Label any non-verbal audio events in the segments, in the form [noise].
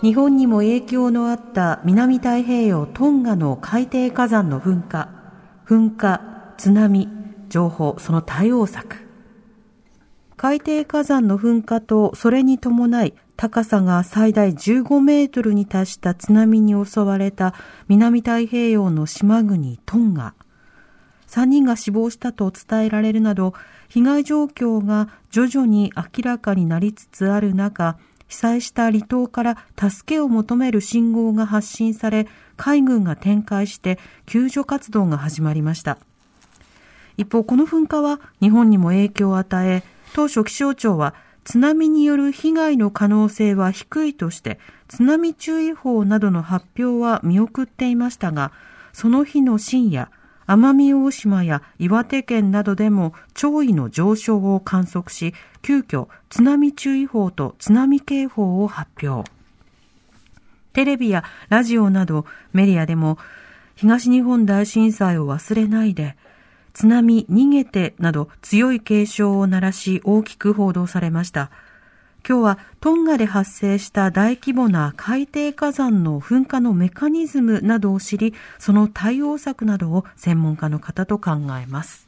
日本にも影響のあった南太平洋トンガの海底火山の噴火。噴火、津波、情報、その対応策。海底火山の噴火とそれに伴い高さが最大15メートルに達した津波に襲われた南太平洋の島国トンガ。3人が死亡したと伝えられるなど、被害状況が徐々に明らかになりつつある中、被災した離島から助けを求める信号が発信され、海軍が展開して救助活動が始まりました。一方、この噴火は日本にも影響を与え、当初気象庁は津波による被害の可能性は低いとして、津波注意報などの発表は見送っていましたが、その日の深夜、奄美大島や岩手県などでも潮位の上昇を観測し、急遽津波注意報と津波警報を発表。テレビやラジオなどメディアでも東日本大震災を忘れないで、津波逃げてなど強い警鐘を鳴らし大きく報道されました。今日はトンガで発生した大規模な海底火山の噴火のメカニズムなどを知り、その対応策などを専門家の方と考えます。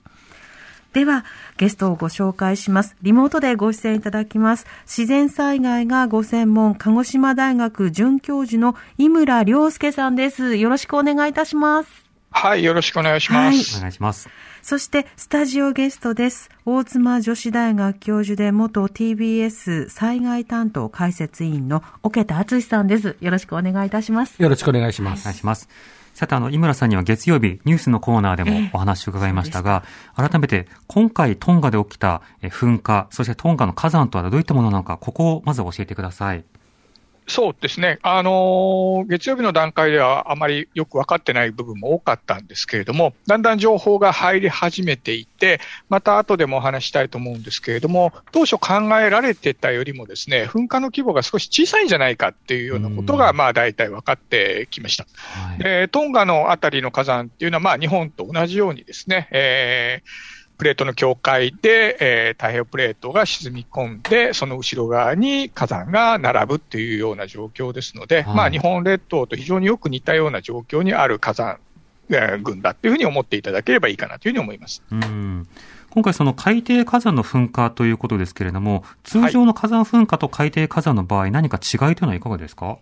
では、ゲストをご紹介します。リモートでご出演いただきます。自然災害がご専門、鹿児島大学准教授の井村良介さんです。よろしくお願いいたします。はい、よろしくお願いします。お願いします。そして、スタジオゲストです。大妻女子大学教授で元 TBS 災害担当解説委員の桶田敦さんです。よろしくお願いいたします。よろしくお願いします。お願いします。さて、あの、井村さんには月曜日、ニュースのコーナーでもお話を伺いましたが、改めて、今回トンガで起きたえ噴火、そしてトンガの火山とはどういったものなのか、ここをまず教えてください。そうですね。あのー月曜日の段階ではあまりよく分かってない部分も多かったんですけれども、だんだん情報が入り始めていて、また後でもお話したいと思うんですけれども、当初考えられてたよりもですね、噴火の規模が少し小さいんじゃないかっていうようなことが、うんまあ大体分かってきました。はい。でトンガのあたりの火山っていうのは、まあ、日本と同じようにですね、えープレートの境界で、えー太平洋プレートが沈み込んで、その後ろ側に火山が並ぶっていうような状況ですので、はいまあ、日本列島と非常によく似たような状況にある火山、えー群だっていうふうに思っていただければいいかなというふうに思います。うん。今回その海底火山の噴火ということですけれども、通常の火山噴火と海底火山の場合、何か違いというのはいかがですか？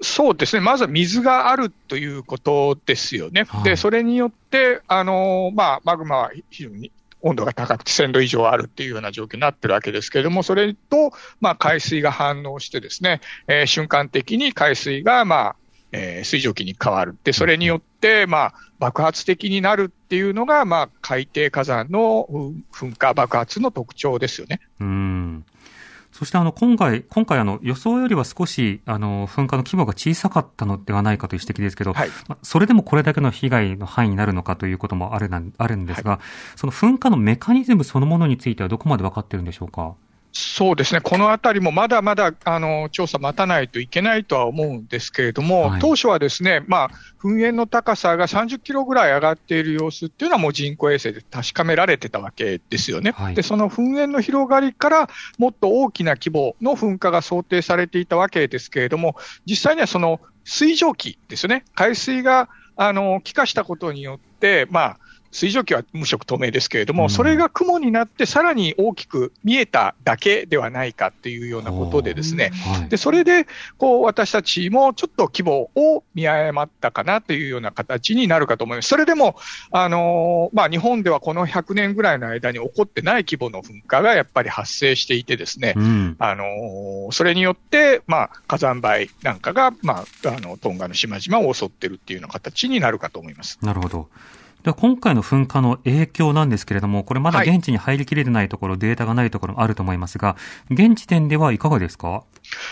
そうですね、まずは水があるということですよね。はいで、それによって、あのーまあ、マグマは非常に温度が高くて1000度以上あるっていうような状況になってるわけですけれども、それと、まあ、海水が反応してですね、えー瞬間的に海水が、まあ、えー水蒸気に変わる。で、それによって、まあ、爆発的になるっていうのが、まあ、海底火山の噴火爆発の特徴ですよね。うん。そしてあの、今回、今回あの、予想よりは少し、あの、噴火の規模が小さかったのではないかという指摘ですけど、はい。まあそれでもこれだけの被害の範囲になるのかということもあるなあるんですが、その噴火のメカニズムそのものについてはどこまで分かってるんでしょうか？そうですね、このあたりもまだまだあの調査待たないといけないとは思うんですけれども、はい。当初はですね、まあ、噴煙の高さが30キロぐらい上がっている様子っていうのは、もう人工衛星で確かめられてたわけですよね。はい。で、その噴煙の広がりから、もっと大きな規模の噴火が想定されていたわけですけれども、実際にはその水蒸気ですよね、海水があの気化したことによって、まあ、水蒸気は無色透明ですけれども、うんそれが雲になって、さらに大きく見えただけではないかっていうようなことでですね、はいでそれでこう私たちもちょっと規模を見誤ったかなというような形になるかと思います。それでも、あのーまあ、日本ではこの100年ぐらいの間に起こってない規模の噴火がやっぱり発生していてですね、うん。あのーそれによって、まあ、火山灰なんかが、まあ、あのトンガの島々を襲ってるっていうような形になるかと思います。なるほど。では今回の噴火の影響なんですけれども、これまだはい。現地に入りきれてないところ、データがないところもあると思いますが、現時点ではいかがですか？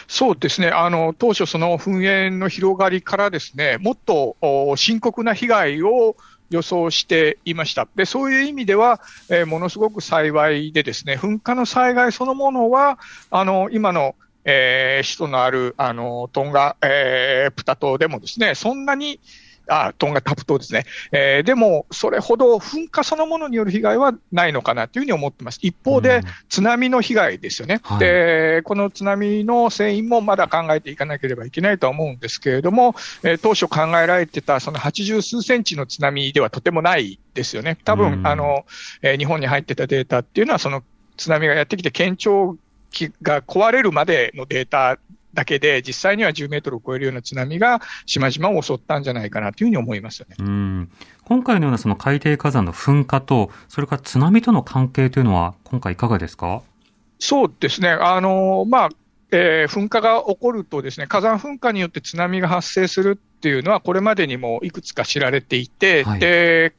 そうですね、あの当初、その噴煙の広がりからですね、もっと深刻な被害を予想していました。で、そういう意味では、えー、ものすごく幸いでですね、噴火の災害そのものは、あの、今の、えー、首都のある、あの、トンガ、えー、プタ島でもですね、そんなに、あ、トンガタプ島ですね。えー、でも、それほど噴火そのものによる被害はないのかなというふうに思ってます。一方で、津波の被害ですよね、はい、で、この津波の成因もまだ考えていかなければいけないとは思うんですけれども、えー、当初考えられてたその80数センチの津波ではとてもないですよね。多分、あの、えー、日本に入ってたデータっていうのは、その津波がやってきて県庁機が壊れるまでのデータだけで、実際には10メートルを超えるような津波が島々を襲ったんじゃないかなというふうに思いますよね。うん今回のようなその海底火山の噴火と、それから津波との関係というのは、今回いかがですか？そうですね。あの、まあ、えー、噴火が起こるとですね、火山噴火によって津波が発生するっていうのは、これまでにもいくつか知られていて、はい、で、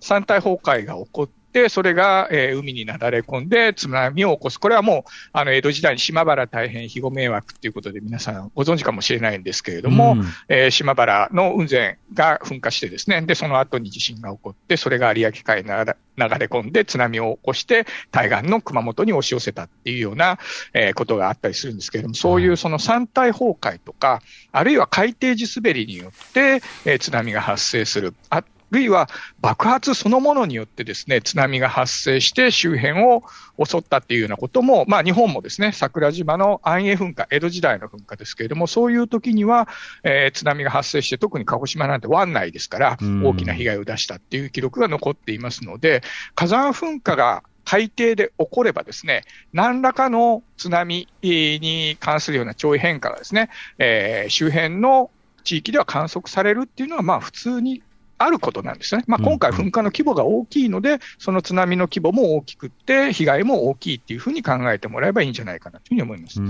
山体崩壊が起こって、で、それが、えー、海になだれ込んで津波を起こす。これはもう、あの、江戸時代に島原大変肥後迷惑ということで皆さんご存知かもしれないんですけれども、うん、えー、島原の雲仙が噴火してですね、で、その後に地震が起こって、それが有明海に流れ込んで津波を起こして、対岸の熊本に押し寄せたっていうような、えー、ことがあったりするんですけれども、そういうその山体崩壊とか、あるいは海底地滑りによって、えー、津波が発生する。あるいは爆発そのものによってですね、津波が発生して周辺を襲ったっていうようなことも、まあ日本もですね、桜島の安永噴火、江戸時代の噴火ですけれども、そういう時には、えー、津波が発生して、特に鹿児島なんて湾内ですから、大きな被害を出したっていう記録が残っていますので、火山噴火が海底で起こればですね、何らかの津波に関するような潮位変化がですね、えー、周辺の地域では観測されるっていうのは、まあ普通にあることなんですね。まあ、今回噴火の規模が大きいので、その津波の規模も大きくって、被害も大きいっていうふうに考えてもらえばいいんじゃないかなというふうに思います。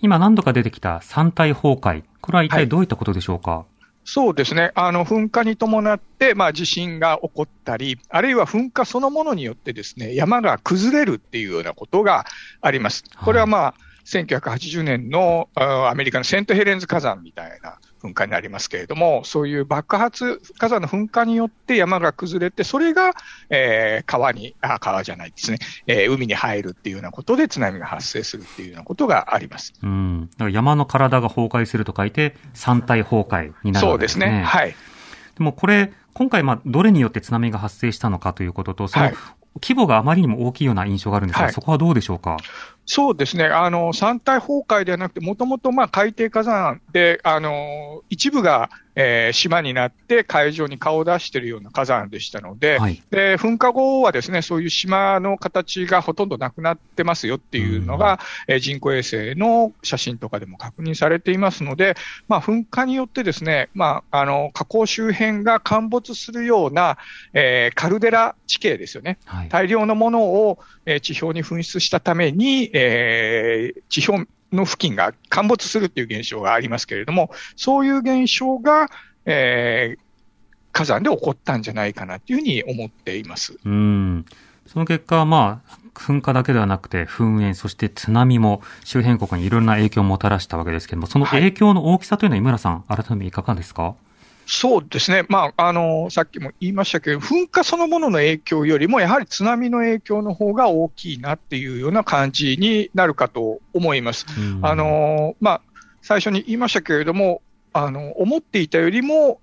今何度か出てきた山体崩壊。これは一体どういったことでしょうか、はいそうですね。あの、噴火に伴って、まあ、地震が起こったり、あるいは噴火そのものによってですね、山が崩れるっていうようなことがあります。これはまあ、1980年のアメリカのセントヘレンズ火山みたいな噴火になりますけれども、そういう爆発、火山の噴火によって山が崩れて、それが、えー、川に、あ、川じゃないですね、えー、海に入るっていうようなことで津波が発生するっていうようなことがあります。うん。だから山の体が崩壊すると書いて、山体崩壊になるわけですね。そうですね。はい。でもこれ、今回、まあ、どれによって津波が発生したのかということと、その、規模があまりにも大きいような印象があるんですが、はい、そこはどうでしょうか？そうですね、あの山体崩壊ではなくて、もともと海底火山で、あの一部がえー、島になって海上に顔を出しているような火山でしたので、はい、で、噴火後はですね、そういう島の形がほとんどなくなってますよっていうのが、うん、えー、人工衛星の写真とかでも確認されていますので、まあ、噴火によってですね、まあ、あの、火口周辺が陥没するような、えー、カルデラ地形ですよね。はい、大量のものを、えー、地表に噴出したために、えー、地表の付近が陥没するっていう現象がありますけれども、そういう現象が、えー、火山で起こったんじゃないかなというふうに思っています。うん。その結果、まあ、噴火だけではなくて、噴煙、そして津波も周辺国にいろんな影響をもたらしたわけですけれども、その影響の大きさというのは、井村さん、改めていかがですか？そうですね、まああのさっきも言いましたけど、噴火そのものの影響よりも、やはり津波の影響の方が大きいなっていうような感じになるかと思います。あのまあ、最初に言いましたけれども、あの思っていたよりも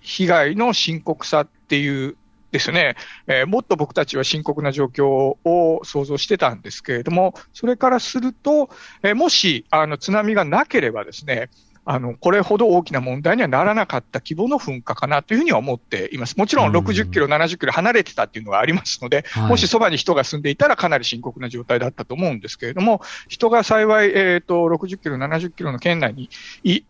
被害の深刻さっていうですね、えー、もっと僕たちは深刻な状況を想像してたんですけれども、それからすると、えー、もしあの津波がなければですね、あの、これほど大きな問題にはならなかった規模の噴火かなというふうには思っています。もちろん60キロ、70キロ離れてたっていうのがありますので、はい、もしそばに人が住んでいたらかなり深刻な状態だったと思うんですけれども、人が幸い、えっ、ー、と、60キロ、70キロの圏内に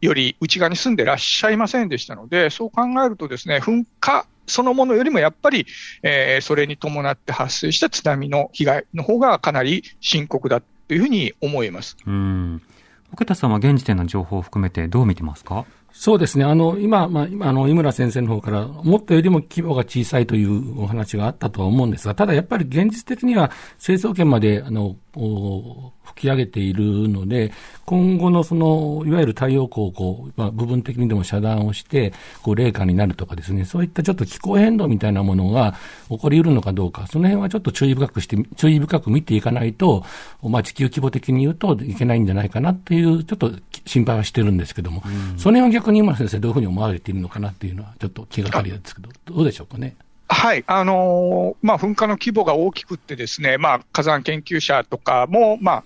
より内側に住んでらっしゃいませんでしたので、そう考えるとですね、噴火そのものよりもやっぱり、えー、それに伴って発生した津波の被害の方がかなり深刻だというふうに思います。うん奥田さんは現時点の情報を含めてどう見てますか？そうですね。あの、今、まあ、今、あの、井村先生の方から、思ったよりも規模が小さいというお話があったとは思うんですが、ただやっぱり現実的には、成層圏まで、あの、吹き上げているので、今後のその、いわゆる太陽光をこう、まあ、部分的にでも遮断をして、こう、冷夏になるとかですね、そういったちょっと気候変動みたいなものが起こり得るのかどうか、その辺はちょっと注意深くして、注意深く見ていかないと、まあ、地球規模的に言うといけないんじゃないかなっていう、ちょっと心配はしてるんですけども、うん、その辺は逆に今先生どういうふうに思われているのかなっていうのは、ちょっと気がかりですけど、どうでしょうかね。はい、あのー、まあ、噴火の規模が大きくってですね、まあ、火山研究者とかも、まあ、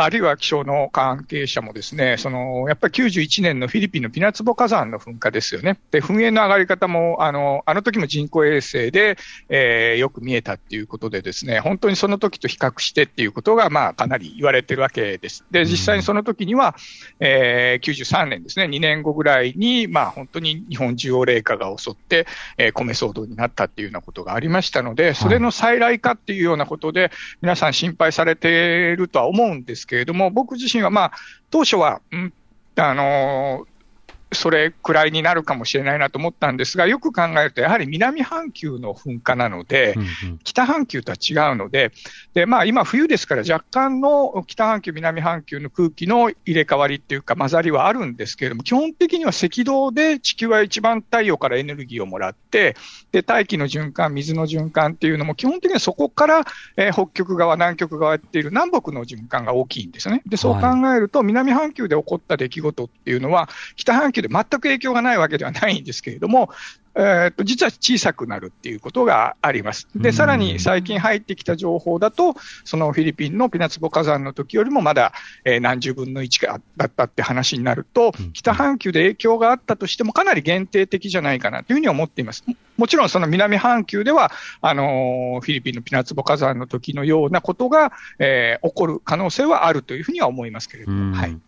あるいは気象の関係者もですね、その、やっぱり91年のフィリピンのピナツボ火山の噴火ですよね。で、噴煙の上がり方も、あの、あの時も人工衛星で、えー、よく見えたっていうことでですね、本当にその時と比較してっていうことが、まあ、かなり言われてるわけです。で、実際にその時には、えー、93年ですね、2年後ぐらいに、まあ、本当に日本中央冷夏が襲って、えー、米騒動になったっていうようなことがありましたので、それの再来化っていうようなことで、皆さん心配されているとは思うんですけれども、僕自身は、まあ、当初は、うん、あのーそれくらいになるかもしれないなと思ったんですが、よく考えると、やはり南半球の噴火なので、うんうん、北半球とは違うので、でまあ、今、冬ですから、若干の北半球、南半球の空気の入れ替わりっていうか、混ざりはあるんですけれども、基本的には赤道で地球は一番太陽からエネルギーをもらって、で大気の循環、水の循環っていうのも、基本的にはそこから、えー、北極側、南極側っていう南北の循環が大きいんですね。でそう考えると、南半球で起こった出来事っていうのは、北半球球で全く影響がないわけではないんですけれども、えー、と実は小さくなるっていうことがあります。で、さらに最近入ってきた情報だと、そのフィリピンのピナツボ火山の時よりもまだ、えー、何十分の1だったって話になると、北半球で影響があったとしても、かなり限定的じゃないかなというふうに思っています。もちろんその南半球では、あのー、フィリピンのピナツボ火山の時のようなことが、えー、起こる可能性はあるというふうには思いますけれども。はい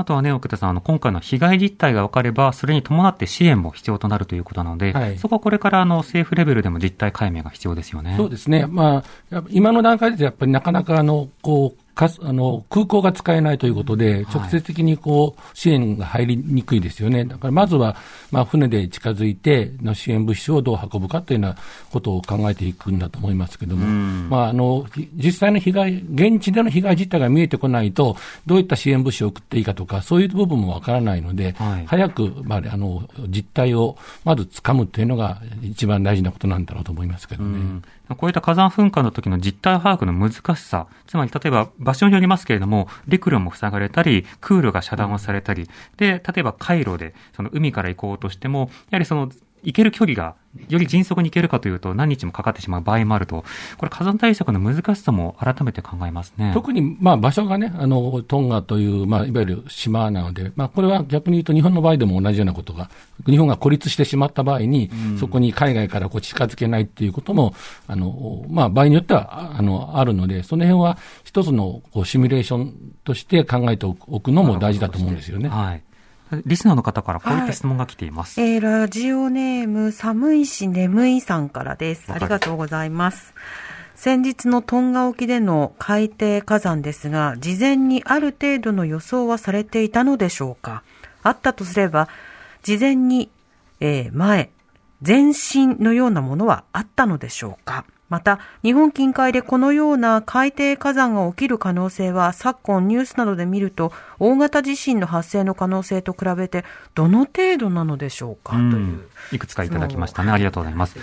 あとはね、奥田さん、あの、今回の被害実態が分かれば、それに伴って支援も必要となるということなので、はい、そこはこれからあの政府レベルでも実態解明が必要ですよね。そうですね。まあ、今の段階でやっぱりなかなかあの、こう、かあの空港が使えないということで、直接的にこう支援が入りにくいですよね。だからまずは、まあ、船で近づいての支援物資をどう運ぶかというようなことを考えていくんだと思いますけれども、まあ、あの実際の被害、現地での被害実態が見えてこないと、どういった支援物資を送っていいかとか、そういう部分もわからないので、はい、早く、まあ、あの実態をまずつかむというのが一番大事なことなんだろうと思いますけどね。こういった火山噴火の時の実態把握の難しさ、つまり例えば場所によりますけれども、陸路も塞がれたり、空路が遮断をされたり、で、例えば海路で、その海から行こうとしても、やはりその行ける距離がより迅速に行けるかというと何日もかかってしまう場合もあると、これ火山対策の難しさも改めて考えますね。特に、まあ場所がね、あの、トンガという、まあいわゆる島なので、まあこれは逆に言うと日本の場合でも同じようなことが、日本が孤立してしまった場合に、うん、そこに海外からこう近づけないっていうことも、あの、まあ場合によっては、あの、あるので、その辺は一つのこうシミュレーションとして考えておくのも大事だと思うんですよね。はい。リスナーの方からこういった質問が来ています。はい、えー、ラジオネーム、寒いし眠いさんからです。ありがとうございます。先日のトンガ沖での海底火山ですが、事前にある程度の予想はされていたのでしょうか？あったとすれば、事前に、えー、前、前進のようなものはあったのでしょうか？また、日本近海でこのような海底火山が起きる可能性は、昨今ニュースなどで見ると、大型地震の発生の可能性と比べて、どの程度なのでしょうか、という。いくつかいただきましたね。ありがとうございます。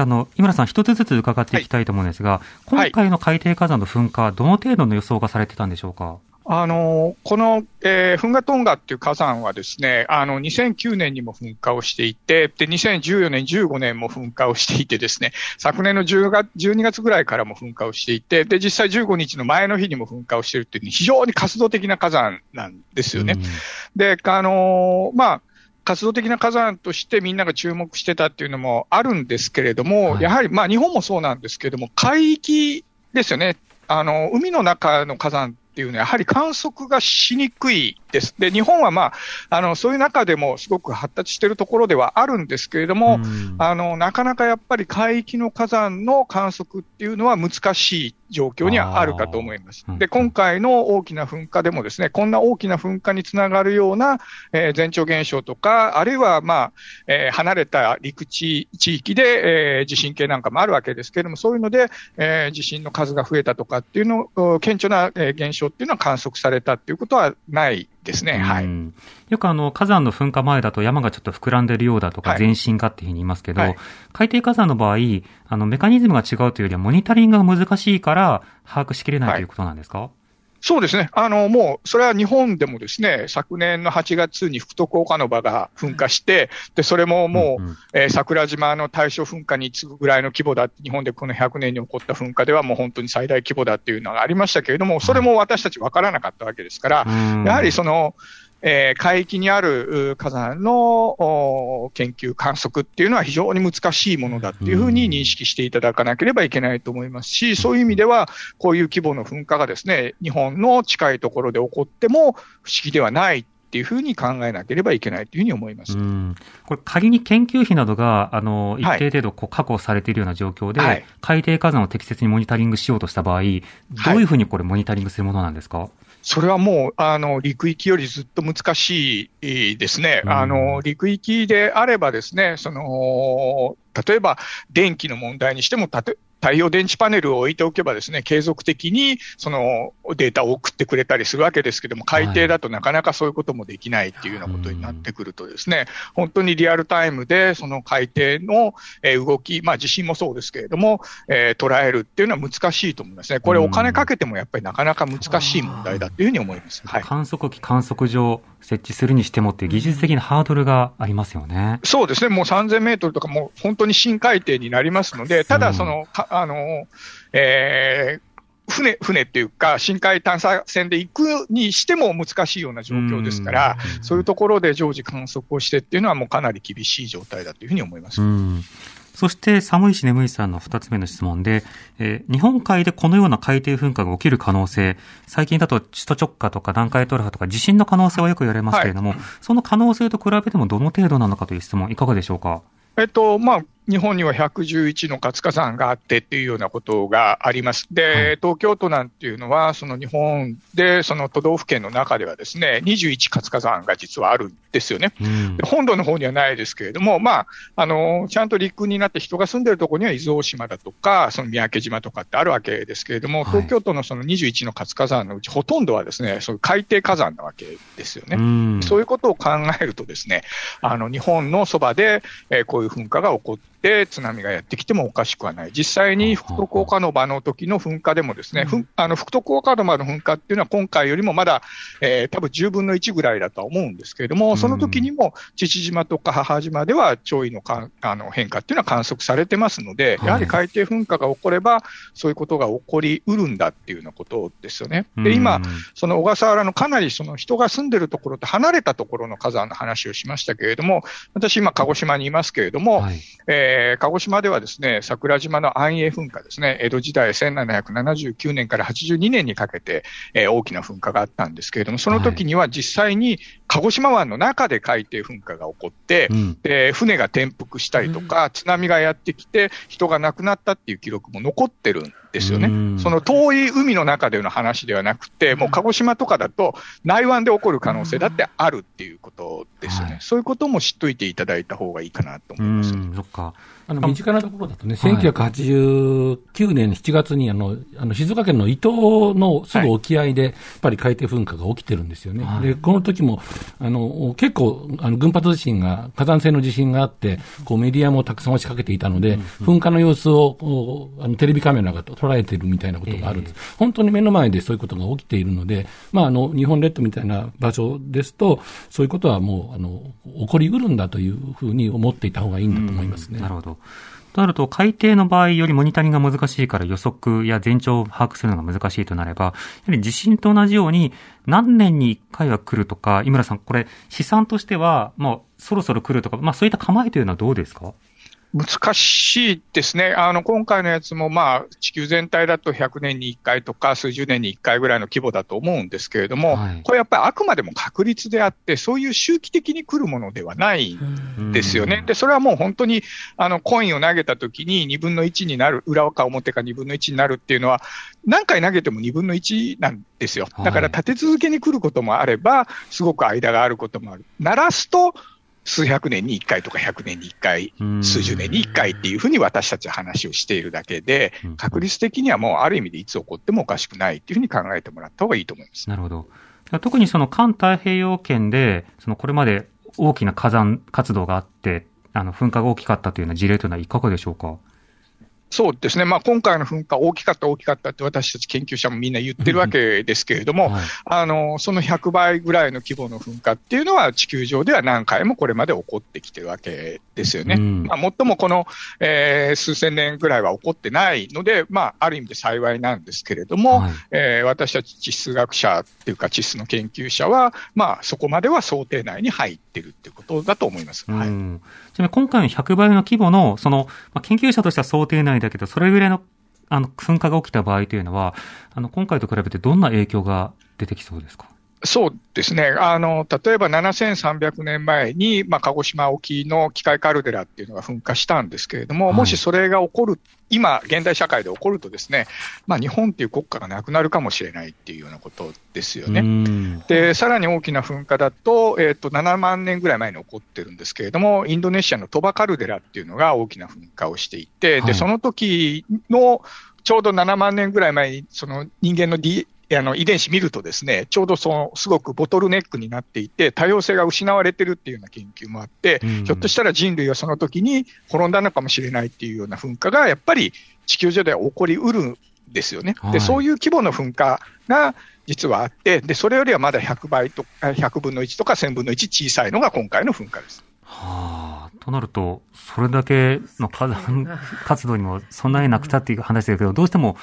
あの、井村さん、一つずつ伺っていきたいと思うんですが、はい、今回の海底火山の噴火、どの程度の予想がされてたんでしょうか？あのこの、えー、フンガトンガっていう火山はですね、あの2009年にも噴火をしていて、で2014年、15年も噴火をしていてですね、昨年の10月12月ぐらいからも噴火をしていて、で実際15日の前の日にも噴火をしているっていう、非常に活動的な火山なんですよね。うん、で、あのまあ活動的な火山としてみんなが注目してたっていうのもあるんですけれども、はい、やはり、まあ、日本もそうなんですけれども、海域ですよね、あの海の中の火山っていうのは、やはり観測がしにくいです。で、日本はまあ、あの、そういう中でもすごく発達しているところではあるんですけれども、あの、なかなかやっぱり海域の火山の観測っていうのは難しい状況にはあるかと思います。で、今回の大きな噴火でもですね、こんな大きな噴火につながるような、えー前兆現象とか、あるいは、まあ、えー離れた陸地地域で、えー地震計なんかもあるわけですけれども、そういうので、えー地震の数が増えたとかっていうの、お顕著な、えー現象っていうのは観測されたっていうことはないですね。はい。うんよくあの、火山の噴火前だと山がちょっと膨らんでるようだとか、はい全身がっていうふうに言いますけど、はい海底火山の場合、あの、メカニズムが違うというよりは、モニタリングが難しいから、把握しきれないということなんですか、そうですね。あの、もう、それは日本でもですね、昨年の8月に福徳岡ノ場が噴火して、で、それももう、うんうん。えー桜島の対象噴火に次ぐぐらいの規模だって、日本でこの100年に起こった噴火ではもう本当に最大規模だっていうのがありましたけれども、それも私たち分からなかったわけですから、うん。やはりその、えー海域にあるう火山のお研究、観測っていうのは非常に難しいものだっていうふうに認識していただかなければいけないと思いますし、そういう意味では、こういう規模の噴火がですね、日本の近いところで起こっても不思議ではないっていうふうに考えなければいけないというふうに思います。うん。これ、仮に研究費などが、あの、一はい。定程度こう確保されているような状況で、はい。海底火山を適切にモニタリングしようとした場合、どういうふうにこれモニタリングするものなんですか、それはもう、あの、陸域よりずっと難しいですね。うんあの、陸域であればですね、その、例えば電気の問題にしても、たと太陽電池パネルを置いておけばですね、継続的にそのデータを送ってくれたりするわけですけども、海底だとなかなかそういうこともできないっていうようなことになってくるとですね、本当にリアルタイムでその海底のえー動き、まあ地震もそうですけれども、えー捉えるっていうのは難しいと思いますね。これお金かけてもやっぱりなかなか難しい問題だというふうに思います。はい。観測機、観測所設置するにしてもって技術的なハードルがありますよね。そうですね、もう3000メートルとか、もう本当に深海底になりますので、たうんだ、その、かあの、えー船、船っていうか、深海探査船で行くにしても難しいような状況ですから、うん。そういうところで常時観測をしてっていうのはもうかなり厳しい状態だというふうに思います。うん。そして、寒いし眠いさんの二つ目の質問で、えー日本海でこのような海底噴火が起きる可能性、最近だと首都直下とか南海トラフとか地震の可能性はよく言われますけれども、その可能性と比べてもどの程度なのかという質問、いかがでしょうか？えっと、まあ、日本には111の活火山があってっていうようなことがあります。で、はい東京都なんていうのは、その日本で、その都道府県の中ではですね、21活火山が実はあるんですよね。うんで本土の方にはないですけれども、まあ、あの、ちゃんと陸になって人が住んでるところには伊豆大島だとか、その三宅島とかってあるわけですけれども、はい東京都のその21の活火山のうちほとんどはですね、そういう海底火山なわけですよね。うんそういうことを考えるとですね、あの、日本のそばで、えーこういう噴火が起こって、津波がやってきてもおかしくはない。実際に福徳岡ノ場の時の噴火でもですね、ふんあの、福徳岡ノ場の噴火っていうのは今回よりもまだ、えー多分10分の1ぐらいだとは思うんですけれども、その時にも父島とか母島では潮位のかあの変化っていうのは観測されてますので、はい。やはり海底噴火が起これば、そういうことが起こりうるんだっていうようなことですよね。で、今、その小笠原のかなりその人が住んでるところと離れたところの火山の話をしましたけれども、私今鹿児島にいますけれども、はい。えー鹿児島ではですね、桜島の安永噴火ですね、江戸時代1779年から82年にかけて、えー大きな噴火があったんですけれども、その時には実際に鹿児島湾の中で海底噴火が起こって、うん。で船が転覆したりとか、津波がやってきて、人が亡くなったっていう記録も残ってるんですよね。うんその遠い海の中での話ではなくて、もう鹿児島とかだと、内湾で起こる可能性だってあるっていうことですよね。はいそういうことも知っといていただいた方がいいかなとう思います。ん、そっか。あの、身近なところだとね、はい1989年7月にあの、あの、静岡県の伊東のすぐ沖合で、やっぱり海底噴火が起きてるんですよね。はいで、この時も、あの、結構、あの、群発地震が、火山性の地震があって、こう、メディアもたくさん押しかけていたので、噴火の様子を、こうあの、テレビカメラが捉えてるみたいなことがあるんです。本当に目の前でそういうことが起きているので、まあ、あの、日本列島みたいな場所ですと、そういうことはもう、あの、起こりうるんだというふうに思っていた方がいいんだと思いますね。なるほど。となると、海底の場合よりモニタリングが難しいから予測や前兆を把握するのが難しいとなれば、やはり地震と同じように何年に1回は来るとか、井村さん、これ試算としては、もう、そろそろ来るとか、まあそういった構えというのはどうですか？難しいですね。あの、今回のやつも、まあ、地球全体だと100年に1回とか、数十年に1回ぐらいの規模だと思うんですけれども、はい、これやっぱりあくまでも確率であって、そういう周期的に来るものではないんですよね。で、それはもう本当に、あの、コインを投げた時に2分の1になる、裏か表か2分の1になるっていうのは、何回投げても2分の1なんですよ。だから立て続けに来ることもあれば、すごく間があることもある。鳴らすと、数百年に1回とか100年に1回、数十年に1回っていうふうに私たちは話をしているだけで、確率的にはもうある意味でいつ起こってもおかしくないっていうふうに考えてもらった方がいいと思います。なるほど。特にその環太平洋圏で、そのこれまで大きな火山活動があって、あの噴火が大きかったというような事例というのはいかがでしょうか？そうですね、まあ、今回の噴火、大きかった、大きかったって私たち研究者もみんな言ってるわけですけれども、はい、あのその100倍ぐらいの規模の噴火っていうのは、地球上では何回もこれまで起こってきてるわけですよね。うん、まあ、もっともこの、えー、数千年ぐらいは起こってないので、まあ、ある意味で幸いなんですけれども、はい、えー、私たち地質学者っていうか、地質の研究者は、まあ、そこまでは想定内に入ってるっていうことだと思います。はい、ちなみに今回の100倍の規模の、その、まあ、研究者としては想定内だけど、それぐらいのあの噴火が起きた場合というのは、あの今回と比べてどんな影響が出てきそうですか？そうですね。あの、例えば7300年前に、まあ、鹿児島沖の機械カルデラっていうのが噴火したんですけれども、はい、もしそれが起こる、今、現代社会で起こるとですね、まあ、日本っていう国家がなくなるかもしれないっていうようなことですよね。で、さらに大きな噴火だと、えっ、ー、と、7万年ぐらい前に起こってるんですけれども、インドネシアのトバカルデラっていうのが大きな噴火をしていて、はい、で、その時の、ちょうど7万年ぐらい前に、その人間の、D あの遺伝子見るとですね、ちょうどそのすごくボトルネックになっていて、多様性が失われてるっていうような研究もあって、うん、ひょっとしたら人類はその時に滅んだのかもしれないっていうような噴火が、やっぱり地球上では起こりうるんですよね。はい、で、そういう規模の噴火が実はあって、で、それよりはまだ100倍とか、100分の1とか1000分の1小さいのが今回の噴火です。はあ、となると、それだけの火山 [laughs] 活動にも備えなくたっていう話だけど、どうしても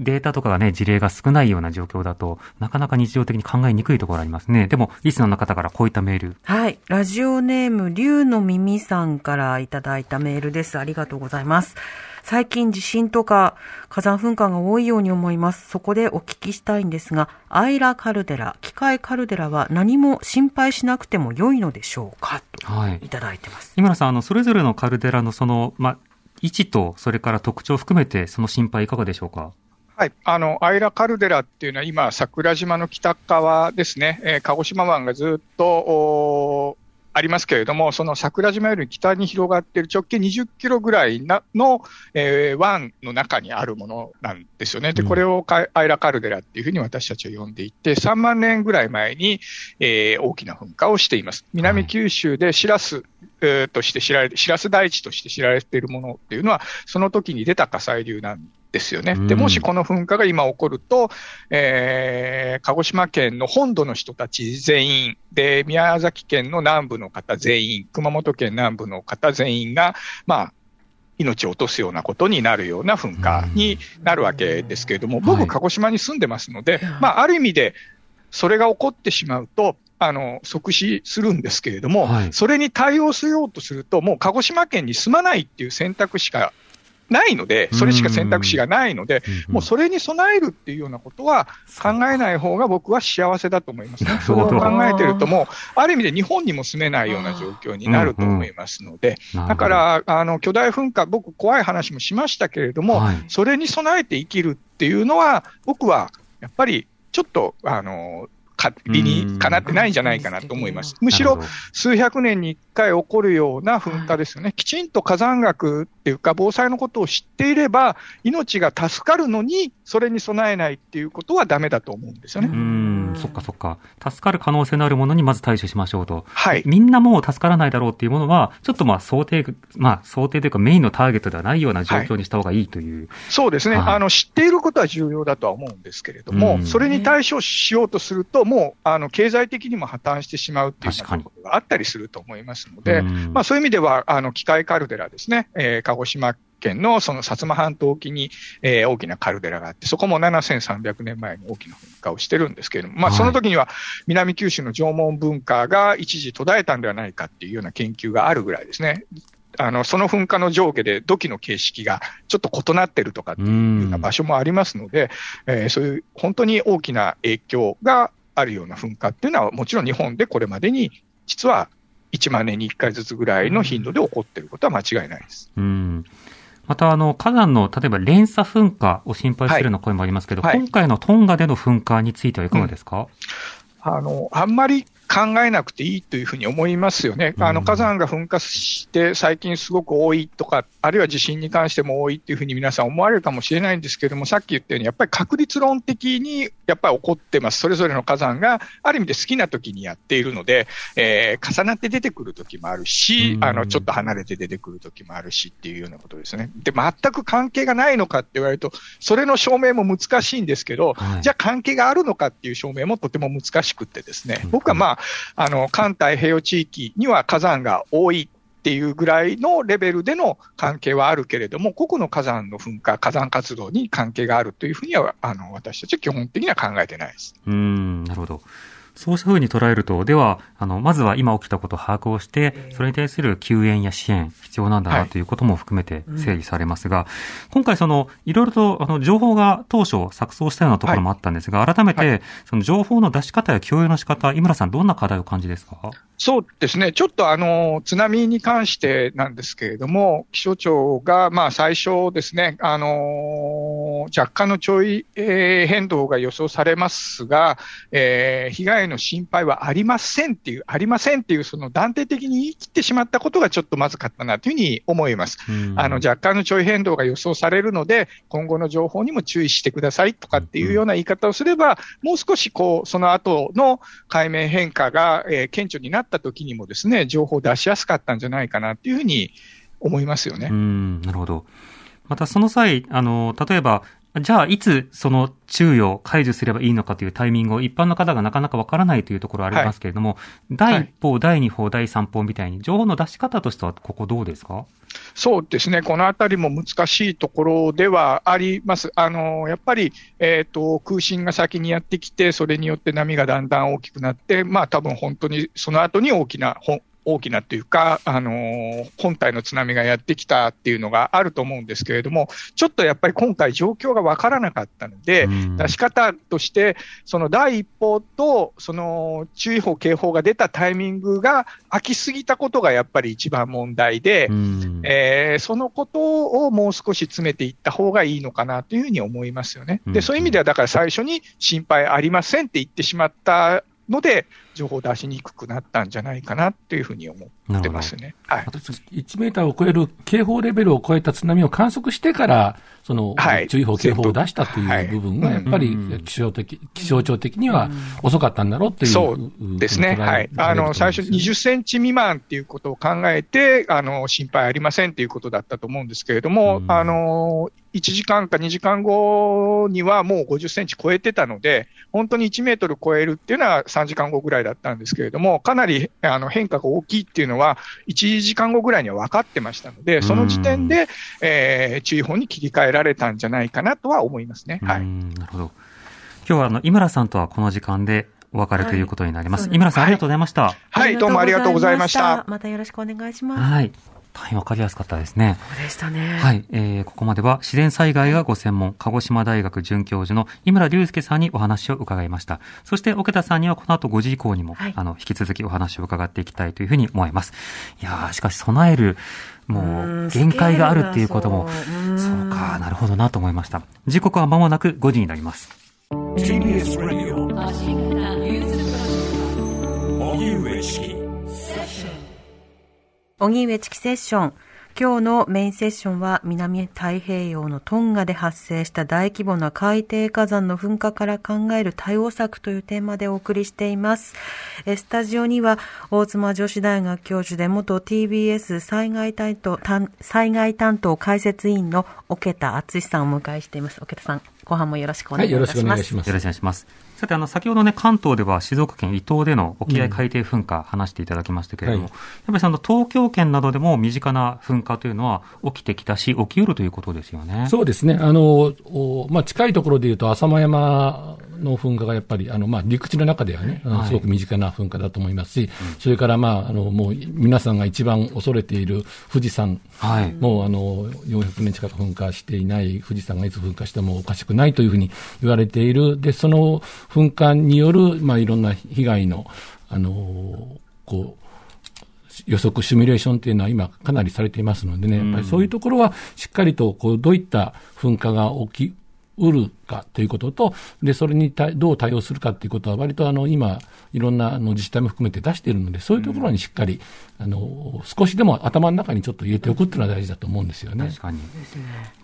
データとかがね、事例が少ないような状況だと、なかなか日常的に考えにくいところありますね。でも、リスナーの方からこういったメール。はい。ラジオネーム、竜の耳さんからいただいたメールです。ありがとうございます。最近地震とか火山噴火が多いように思います。そこでお聞きしたいんですが、アイラカルデラ、機械カルデラは何も心配しなくても良いのでしょうか？と、い、ただいてます。今田さん、あの、それぞれのカルデラのその、ま、位置と、それから特徴を含めて、その心配いかがでしょうか？アイラカルデラっていうのは、今、桜島の北側ですね、えー、鹿児島湾がずっとありますけれども、その桜島より北に広がっている直径20キロぐらいの、えー、湾の中にあるものなんですよね。で、これをアイラカルデラっていうふうに私たちは呼んでいて、3万年ぐらい前に、えー、大きな噴火をしています。南九州でシラス、えー、として知られ、シラス大地として知られているものっていうのは、その時に出た火砕流なんですよね。で、もしこの噴火が今起こると、えー、鹿児島県の本土の人たち全員、で、宮崎県の南部の方全員、熊本県南部の方全員が、まあ、命を落とすようなことになるような噴火になるわけですけれども、僕、鹿児島に住んでますので、まあ、ある意味で、それが起こってしまうと、あの、即死するんですけれども、はい、それに対応しようとすると、もう鹿児島県に住まないっていう選択しかないので、それしか選択肢がないので、もうそれに備えるっていうようなことは考えない方が僕は幸せだと思いますね。それを考えてるともう、ある意味で日本にも住めないような状況になると思いますので、だから、あの、巨大噴火、僕怖い話もしましたけれども、それに備えて生きるっていうのは、僕はやっぱりちょっと、あの、理にかなってないんじゃないかなと思います。むしろ数百年に1回起こるような噴火ですよね。きちんと火山学っていうか、防災のことを知っていれば、命が助かるのに、それに備えないっていうことはだめだと思うんですよね。うん、そっかそっか。助かる可能性のあるものにまず対処しましょうと。はい。みんなもう助からないだろうっていうものは、ちょっとまあ想定、まあ想定というかメインのターゲットではないような状況にした方がいいという。はい、そうですね、はい、あの、知っていることは重要だとは思うんですけれども、それに対処しようとすると、もう、あの、経済的にも破綻してしまうっていうことがあったりすると思いますので、まあそういう意味では、あの、機械カルデラですね、えー、鹿児島県のその薩摩半島沖に、えー、大きなカルデラがあって、そこも7300年前に大きな噴火をしてるんですけれども、まあ、その時には南九州の縄文文化が一時途絶えたんではないかっていうような研究があるぐらいですね。あの、その噴火の上下で土器の形式がちょっと異なってるとかっていうような場所もありますので、えー、そういう本当に大きな影響があるような噴火っていうのは、もちろん日本でこれまでに実は1万年に1回ずつぐらいの頻度で起こっていることは間違いないです。うん。また、あの、火山の、例えば連鎖噴火を心配するような声もありますけど、はい。はい、今回のトンガでの噴火についてはいかがですか、うん、あの、あんまり考えなくていいというふうに思いますよね。あの火山が噴火して最近すごく多いとか、あるいは地震に関しても多いっていうふうに皆さん思われるかもしれないんですけれども、さっき言ったように、やっぱり確率論的にやっぱり起こってます。それぞれの火山がある意味で好きな時にやっているので、えー、重なって出てくる時もあるし、あの、ちょっと離れて出てくる時もあるしっていうようなことですね。で、全く関係がないのかって言われると、それの証明も難しいんですけど、はい、じゃあ関係があるのかっていう証明もとても難しくってですね、僕はまあ、あの、環太平洋地域には火山が多いっていうぐらいのレベルでの関係はあるけれども、個々の火山の噴火、火山活動に関係があるというふうには、あの、私たちは基本的には考えてないです。うん、なるほど。そうしたふうに捉えると、では、あの、まずは今起きたことを把握をして、それに対する救援や支援、必要なんだなということも含めて整理されますが、はい今回その、いろいろと、あの、情報が当初錯綜したようなところもあったんですが、はい、改めて、その情報の出し方や共有の仕方、井村さん、どんな課題を感じですか？そうですね。ちょっとあの、津波に関してなんですけれども、気象庁が、まあ最初ですね、あの、若干のちょい、えー、変動が予想されますが、えー、被害の心配はありませんっていう、ありませんっていう、その断定的に言い切ってしまったことがちょっとまずかったなというふうに思います。あの、若干のちょい変動が予想されるので、今後の情報にも注意してくださいとかっていうような言い方をすれば、もう少しこう、その後の海面変化が、えー、顕著になった時にもですね、情報を出しやすかったんじゃないかなっていうふうに思いますよね。うん、なるほど。またその際、あの、例えば、じゃあ、いつその注意を解除すればいいのかというタイミングを一般の方がなかなかわからないというところありますけれども、はい、第一報、はい、第二報、第三報みたいに情報の出し方としてはここどうですか？そうですね、このあたりも難しいところではあります。あのやっぱり、えーと、空振が先にやってきて、それによって波がだんだん大きくなって、まあ多分本当にその後に大きな大きなというか、あのー、本体の津波がやってきたっていうのがあると思うんですけれども、ちょっとやっぱり今回状況がわからなかったので、出し方として、その第一報と、その注意報、警報が出たタイミングが空きすぎたことがやっぱり一番問題で、えー、そのことをもう少し詰めていった方がいいのかなというふうに思いますよね。で、そういう意味では、だから最初に心配ありませんって言ってしまったので、情報を出しにくくなったんじゃないかなっていうふうに思ってますね。はい、1メーターを超える警報レベルを超えた津波を観測してから、その、はい、注意報、警報を出したという部分が、やっぱり気象的、気象庁的には遅かったんだろうという、そう。ですね。はい。あの、最初20センチ未満っていうことを考えて、あの、心配ありませんっていうことだったと思うんですけれども、あの、1時間か2時間後にはもう50センチ超えてたので、本当に1メートル超えるっていうのは3時間後ぐらいだったんですけれども、かなりあの変化が大きいっていうのは、1時間後ぐらいには分かってましたので、その時点で、えー、注意報に切り替えられたんじゃないかなとは思いますね。はい、なるほど。今日はあの、井村さんとはこの時間でお別れということになります。はい、井村さん、ありがとうございました。はい、どうもありがとうございました。またよろしくお願いします。はい。大変わかりやすかったですね。そうでしたね。はい。えー、ここまでは自然災害がご専門、鹿児島大学准教授の井村隆介さんにお話を伺いました。そして、桶田さんにはこの後5時以降にも、はい、あの、引き続きお話を伺っていきたいというふうに思います。いやー、しかし備える、もう、限界があるっていうことも、そうか、なるほどなと思いました。時刻は間もなく5時になります。TBS Radio 荻上チキセッション。今日のメインセッションは南太平洋のトンガで発生した大規模な海底火山の噴火から考える対応策というテーマでお送りしています。スタジオには大妻女子大学教授で元 TBS 災害担当災害担当解説委員の桶田敦さんをお迎えしています。桶田さん、後半もよろしくお願いします。はい、よろしくお願いします。よろしくお願いします。さて、あの、先ほどね、関東では静岡県伊東での沖合海底噴火、話していただきましたけれども、うんはい、やっぱりその東京圏などでも身近な噴火というのは起きてきたし、起きうるということですよね。そうですね。あの、まあ、近いところでいうと、浅間山の噴火がやっぱり、あの、まあ、陸地の中ではね、すごく身近な噴火だと思いますし、それから、まあ、あの、もう、皆さんが一番恐れている富士山、はい。もう、あの、400年近く噴火していない富士山がいつ噴火してもおかしくないというふうに言われている。で、その噴火による、まあ、いろんな被害の、あの、こう、予測シミュレーションっていうのは今かなりされていますのでね、やっぱりそういうところはしっかりとこうどういった噴火が起きうるかということと、で、それに対どう対応するかということは割とあの今、いろんなあの自治体も含めて出しているので、そういうところにしっかり、あの、少しでも頭の中にちょっと入れておくっていうのは大事だと思うんですよね。確かに。ま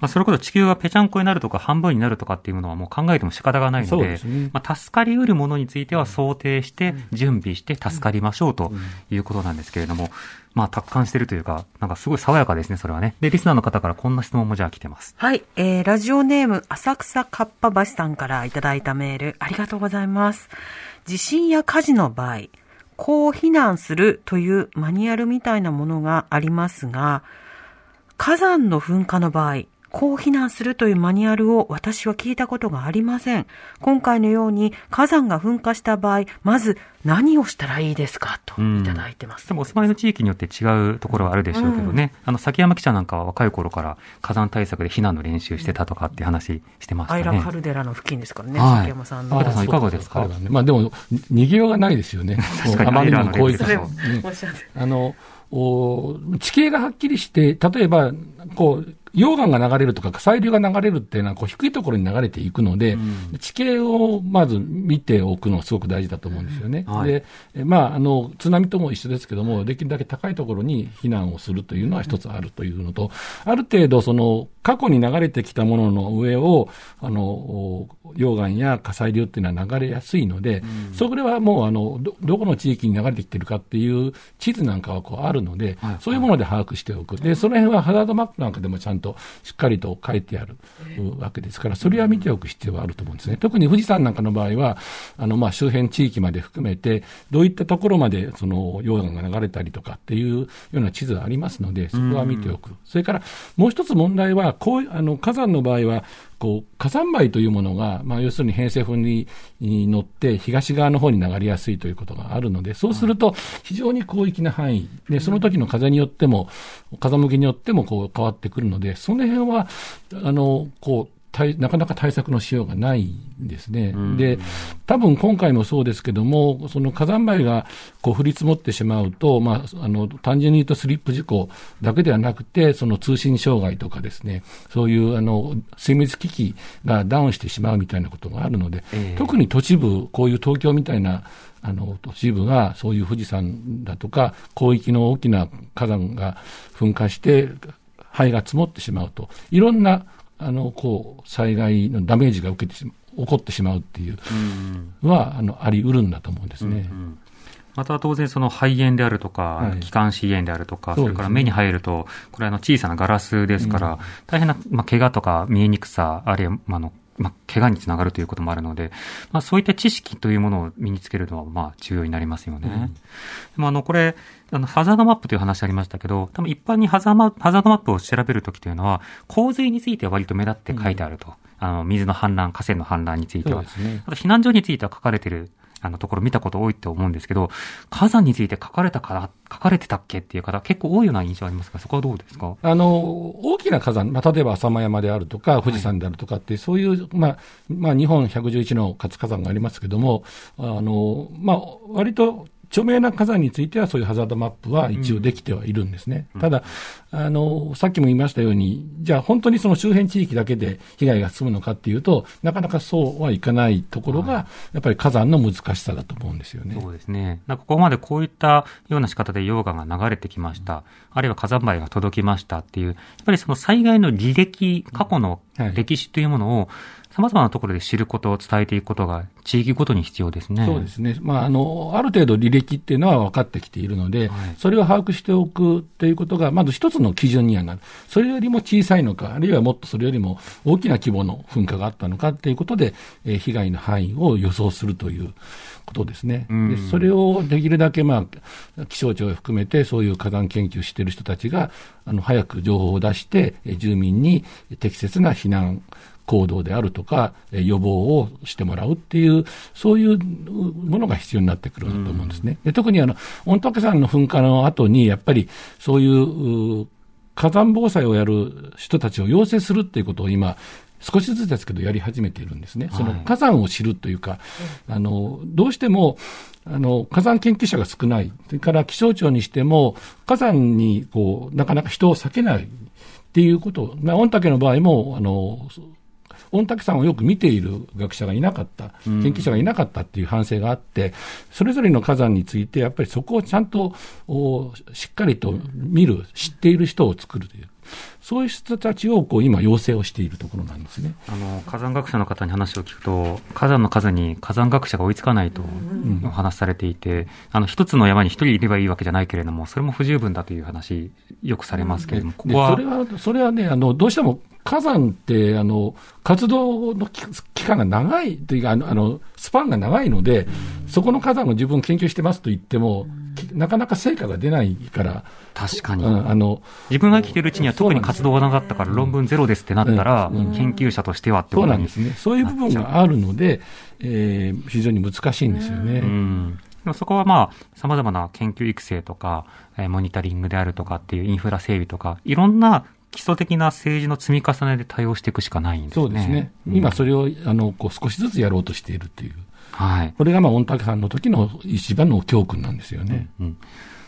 あ、それこそ地球がぺちゃんこになるとか半分になるとかっていうのはもう考えても仕方がないので、ですね。まあ、助かりうるものについては想定して、準備して助かりましょうということなんですけれども、まあ、達観してるというか、なんかすごい爽やかですね、それはね。で、リスナーの方からこんな質問もじゃあ来てます。はい、えー、ラジオネーム、浅草かっぱ橋さんからいただいたメール、ありがとうございます。地震や火事の場合、こう避難するというマニュアルみたいなものがありますが、火山の噴火の場合、こう避難するというマニュアルを私は聞いたことがありません。今回のように火山が噴火した場合、まず何をしたらいいですかといただいてます。でもお住まいの地域によって違うところはあるでしょうけどね、あの、崎山記者なんかは若い頃から火山対策で避難の練習してたとかっていう話してましたね。アイラカルデラの付近ですからね、はい崎山さんの。あさんいかがですか？ねまあでも、逃げようがないですよね。[laughs] 確かにあまりにも広域それもねおっしゃってあの、お地形がはっきりして、例えば、こう、溶岩が流れるとか火砕流が流れるっていうのはこう低いところに流れていくので、地形をまず見ておくのがすごく大事だと思うんですよね。はいで、えまあ、あの、津波とも一緒ですけども、できるだけ高いところに避難をするというのは一つあるというのと、ある程度その、過去に流れてきたものの上を、あの、お溶岩や火砕流っていうのは流れやすいので、それはもう、あの、ど、どこの地域に流れてきてるかっていう地図なんかはこうあるので、はいそういうもので把握しておく。で、その辺はハザードマップなんかでもちゃんとしっかりと書いてあるわけですから、それは見ておく必要はあると思うんですね。特に富士山なんかの場合は、あの、まあ、周辺地域まで含めて、どういったところまで、その、溶岩が流れたりとかっていうような地図がありますので、そこは見ておく。それから、もう一つ問題は、こう、あの、火山の場合は、こう、火山灰というものが、まあ、要するに偏西風に乗って、東側の方に流れやすいということがあるので、そうすると、非常に広域な範囲、で、その時の風によっても、風向きによっても、こう、変わってくるので、その辺は、あの、こう、なかなか対策のしようがないんですね。で、多分今回もそうですけども、その火山灰がこう降り積もってしまうと、まあ、あの、単純に言うとスリップ事故だけではなくて、その通信障害とかですね、そういうあの、精密機器がダウンしてしまうみたいなことがあるので、ええ特に都市部、こういう東京みたいな、あの、都市部がそういう富士山だとか、広域の大きな火山が噴火して、灰が積もってしまうと、いろんな、あの、こう、災害のダメージが受けてしま起こってしまうっていうのは、あの、あり得るんだと思うんですね。また当然その肺炎であるとか、はい。気管支炎であるとか、それから目に入ると、これあの小さなガラスですから、大変な、まあ、怪我とか見えにくさ、あるいは、まあ、あの、まあ、怪我につながるということもあるので、まあ、そういった知識というものを身につけるのは、まあ、重要になりますよね。でもあの、これ、あの、ハザードマップという話ありましたけど、多分一般にハザーマハザードマップを調べるときというのは、洪水については割と目立って書いてあると。あの、水の氾濫、河川の氾濫については。ね。あと避難所については書かれてるあのところ見たこと多いと思うんですけど、火山について書かれたから、書かれてたっけっていう方結構多いような印象ありますが、そこはどうですか？あの、大きな火山、まあ、例えば浅間山であるとか、富士山であるとかって、そういう、まあ、まあ、日本111の活火山がありますけども、あの、まあ、割と、著名な火山についてはそういうハザードマップは一応できてはいるんですね。ただ、あの、さっきも言いましたように、じゃあ本当にその周辺地域だけで被害が進むのかっていうと、なかなかそうはいかないところが、やっぱり火山の難しさだと思うんですよね。そうですね。ここまでこういったような仕方で溶岩が流れてきました。あるいは火山灰が届きましたっていう、やっぱりその災害の履歴、過去のはい歴史というものを、様々なところで知ること、伝えていくことが地域ごとに必要ですね。そうですね。まあ、あの、ある程度履歴っていうのは分かってきているので、はいそれを把握しておくっていうことが、まず一つの基準にはなる。それよりも小さいのか、あるいはもっとそれよりも大きな規模の噴火があったのかっていうことで、えー被害の範囲を予想するということですね。うんでそれをできるだけ、まあ、気象庁を含めて、そういう火山研究している人たちが、あの、早く情報を出して、えー住民に適切な避難行動であるとか、え予防をしてもらうっていう、そういうものが必要になってくると思うんですね。で特にあの、御嶽山の噴火の後に、やっぱりそういう火山防災をやる人たちを養成するっていうことを今、少しずつですけどやり始めているんですね。その火山を知るというか、あの、どうしても、あの、火山研究者が少ない。それから気象庁にしても、火山に、こう、なかなか人を避けないっていうこと、まあ、御嶽の場合も、あの、御嶽山をよく見ている学者がいなかった、研究者がいなかったっていう反省があって、それぞれの火山について、やっぱりそこをちゃんとしっかりと見る、知っている人を作るという。そういう人たちをこう今、要請をしているところなんですね。あの火山学者の方に話を聞くと、火山の数に火山学者が追いつかないとお話されていて、あの一つの山に一人いればいいわけじゃないけれども、それも不十分だという話、よくされますけれども、ここはそれはそれはねあの、どうしても火山ってあの活動の期間が長いというかあの、あのスパンが長いので、そこの火山を自分研究してますと言っても、なかなか成果が出ないから。確かに。うん、あの自分が生きてるうちには特に活動がなかったから論文ゼロですってなったら、うん、研究者としてはってそうなんですね。そういう部分があるので、えー、非常に難しいんですよね。うんそこはまあ、様々な研究育成とか、えー、モニタリングであるとかっていうインフラ整備とか、いろんな基礎的な政治の積み重ねで対応していくしかないんですね。そうですね。今それを、あの、こう少しずつやろうとしているっていう。はい。これがまあ、御嶽さんの時の一番の教訓なんですよね。うん、うん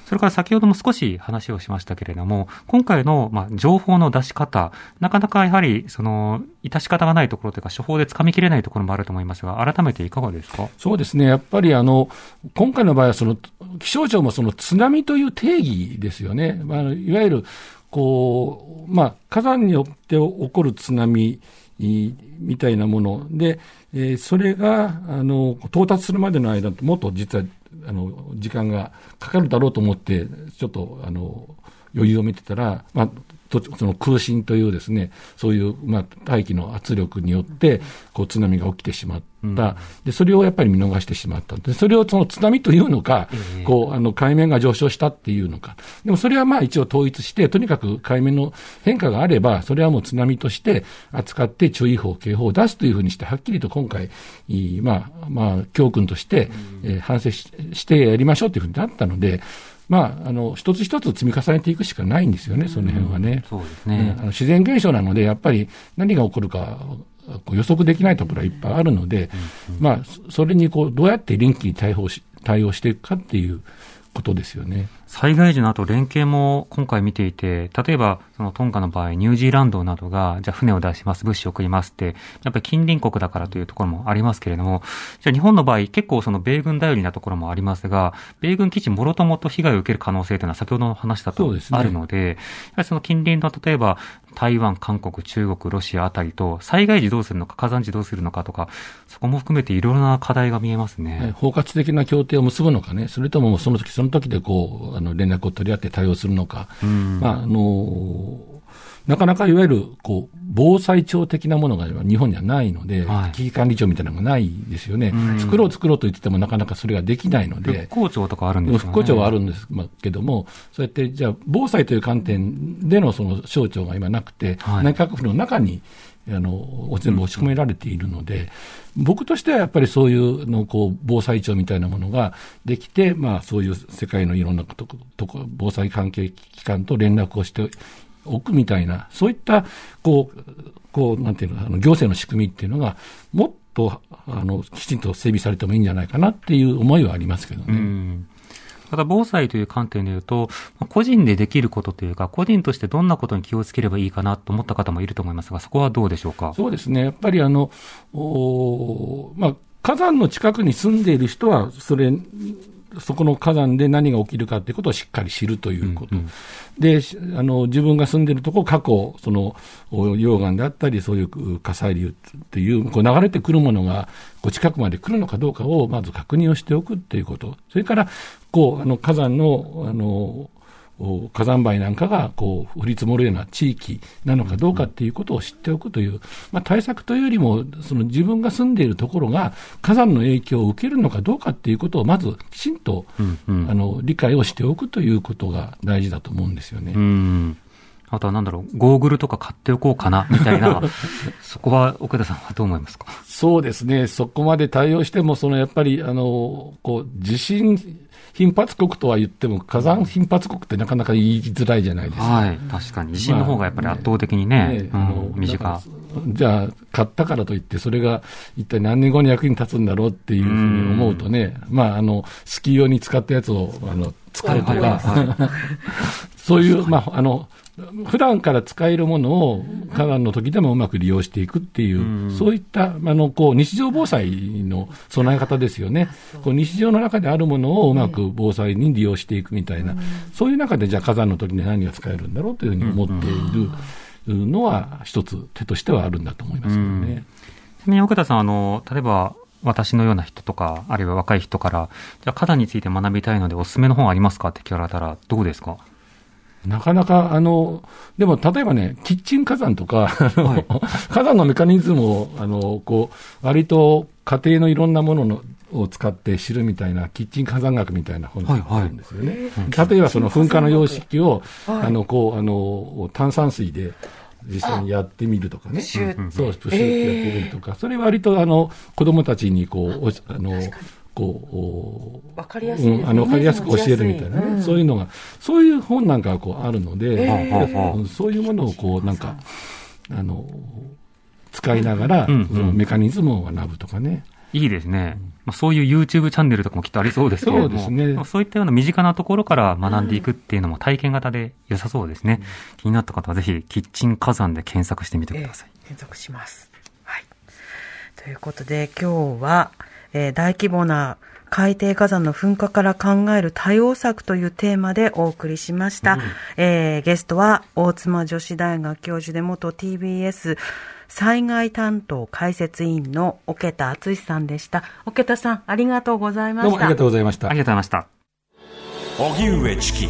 それから先ほども少し話をしましたけれども、今回の、まあ、情報の出し方、なかなかやはり、その、致し方がないところというか、処方でつかみきれないところもあると思いますが、改めていかがですか？そうですね。やっぱり、あの、今回の場合は、その、気象庁もその津波という定義ですよね。まあ、いわゆる、こう、まあ、火山によって起こる津波みたいなもの。で、えー、それが、あの、到達するまでの間、もっと実はあの時間がかかるだろうと思って、ちょっとあの余裕を見てたら、まあ、その空振というですね、そういう、まあ、大気の圧力によって、こう、津波が起きてしまった。で、それをやっぱり見逃してしまった。で、それをその津波というのか、こう、あの、海面が上昇したっていうのか。でもそれはまあ一応統一して、とにかく海面の変化があれば、それはもう津波として扱って注意報、警報を出すというふうにして、はっきりと今回、まあ、まあ、教訓として、えー、反省してやりましょうというふうになったので、まあ、あの、一つ一つ積み重ねていくしかないんですよね、その辺はね。そうですね、あの自然現象なので、やっぱり何が起こるか、予測できないところはいっぱいあるので、まあ、それにこう、どうやって臨機に対応し対応していくかっていうことですよね。災害時の後、連携も今回見ていて、例えば、そのトンガの場合、ニュージーランドなどが、じゃあ船を出します、物資を送りますって、やっぱり近隣国だからというところもありますけれども、じゃあ日本の場合、結構その米軍頼りなところもありますが、米軍基地もろともと被害を受ける可能性というのは先ほどの話だとあるので、でね、その近隣の例えば、台湾、韓国、中国、ロシアあたりと、災害時どうするのか、火山時どうするのかとか、そこも含めていろいろな課題が見えますね。包括的な協定を結ぶのかね、それともその時その時でこう、あの連絡を取り合って対応するのか、まああのなかなかいわゆるこう防災庁的なものが日本にはないので、はい、危機管理庁みたいなのがないですよね、作ろう作ろうと言っててもなかなかそれができないので、復興庁とかあるんですか、ね、復興庁はあるんですけども、そうやってじゃあ、防災という観点でのその省庁が今なくて、はい、内閣府の中にあの全部押し込められているので、僕としてはやっぱりそういうのこう防災庁みたいなものができて、まあ、そういう世界のいろんなとことこ防災関係機関と連絡をしておくみたいな、そういったこうこうなんていうのあの行政の仕組みっていうのが、もっとあのきちんと整備されてもいいんじゃないかなっていう思いはありますけどね。うんただ防災という観点で言うと、個人でできることというか、個人としてどんなことに気をつければいいかなと思った方もいると思いますが、そこはどうでしょうか？そうですね。やっぱりあの、おまあ、火山の近くに住んでいる人は、それ、そこの火山で何が起きるかということをしっかり知るということ。うんうん、で、あの、自分が住んでいるところ、過去、その、溶岩であったり、そういう火砕流っていう、こう流れてくるものが、こう近くまで来るのかどうかを、まず確認をしておくっていうこと。それから、こう、あの、火山の、あの、火山灰なんかがこう降り積もるような地域なのかどうかっていうことを知っておくという、まあ、対策というよりも、その自分が住んでいるところが火山の影響を受けるのかどうかっていうことをまずきちんと、うんうん、あの理解をしておくということが大事だと思うんですよね。あとはなんだろう、ゴーグルとか買っておこうかな、みたいな、[laughs] そこは奥田さんはどう思いますか？そうですね、そこまで対応しても、そのやっぱり、あの、こう、地震頻発国とは言っても、火山頻発国ってなかなか言いづらいじゃないですか。はい、確かに。地震の方がやっぱり圧倒的にね、まあねあのうん、身近。じゃあ、買ったからといって、それが一体何年後に役に立つんだろうっていうふうに思うとね、まあ、あの、スキー用に使ったやつを、あの、使うとはいはいか、[laughs] そういう、まあ、あの、普段から使えるものを火山の時でもうまく利用していくっていう、そういった、あの、こう、日常防災の備え方ですよね。こう日常の中であるものをうまく防災に利用していくみたいな、そういう中で、じゃあ火山の時に何が使えるんだろうというふうに思っているのは、一つ手としてはあるんだと思いますけどね。ちなみに奥田さん、あの、例えば、私のような人とか、あるいは若い人から、じゃあ火山について学びたいのでおすすめの本ありますかって聞かれたら、どうですか？なかなか、あの、でも例えばね、キッチン火山とか、[laughs] あの火山のメカニズムを、あの、こう、割と家庭のいろんなもののを使って知るみたいな、キッチン火山学みたいな本があるんですよね。例えばその噴火の様式を、あの、こう、あの、炭酸水で、実際にやってみるとかね。そう、プシュってやってみるとか、それ割とあの、子供たちにこう、おあの、こう、わかりやすいねうん、あの、わかりやすく教えるみたいなね、うんそういうのが、そういう本なんかがこうあるので、えーうんそういうものをこう、なんか、あの、使いながら、うんうんメカニズムを学ぶとかね。いいですね。まあ、そういう YouTube チャンネルとかもきっとありそうですけれども、そうですねまあそういったような身近なところから学んでいくっていうのも体験型で良さそうですね。気になった方はぜひ、キッチン火山で検索してみてください。検索します。はい。ということで、今日は、えー大規模な海底火山の噴火から考える対応策というテーマでお送りしました。えーゲストは、大妻女子大学教授で元 TBS 災害担当解説委員の桶田敦さんでした。桶田さん、ありがとうございました。どうもありがとうございましたあり。がとうございました。荻上チキ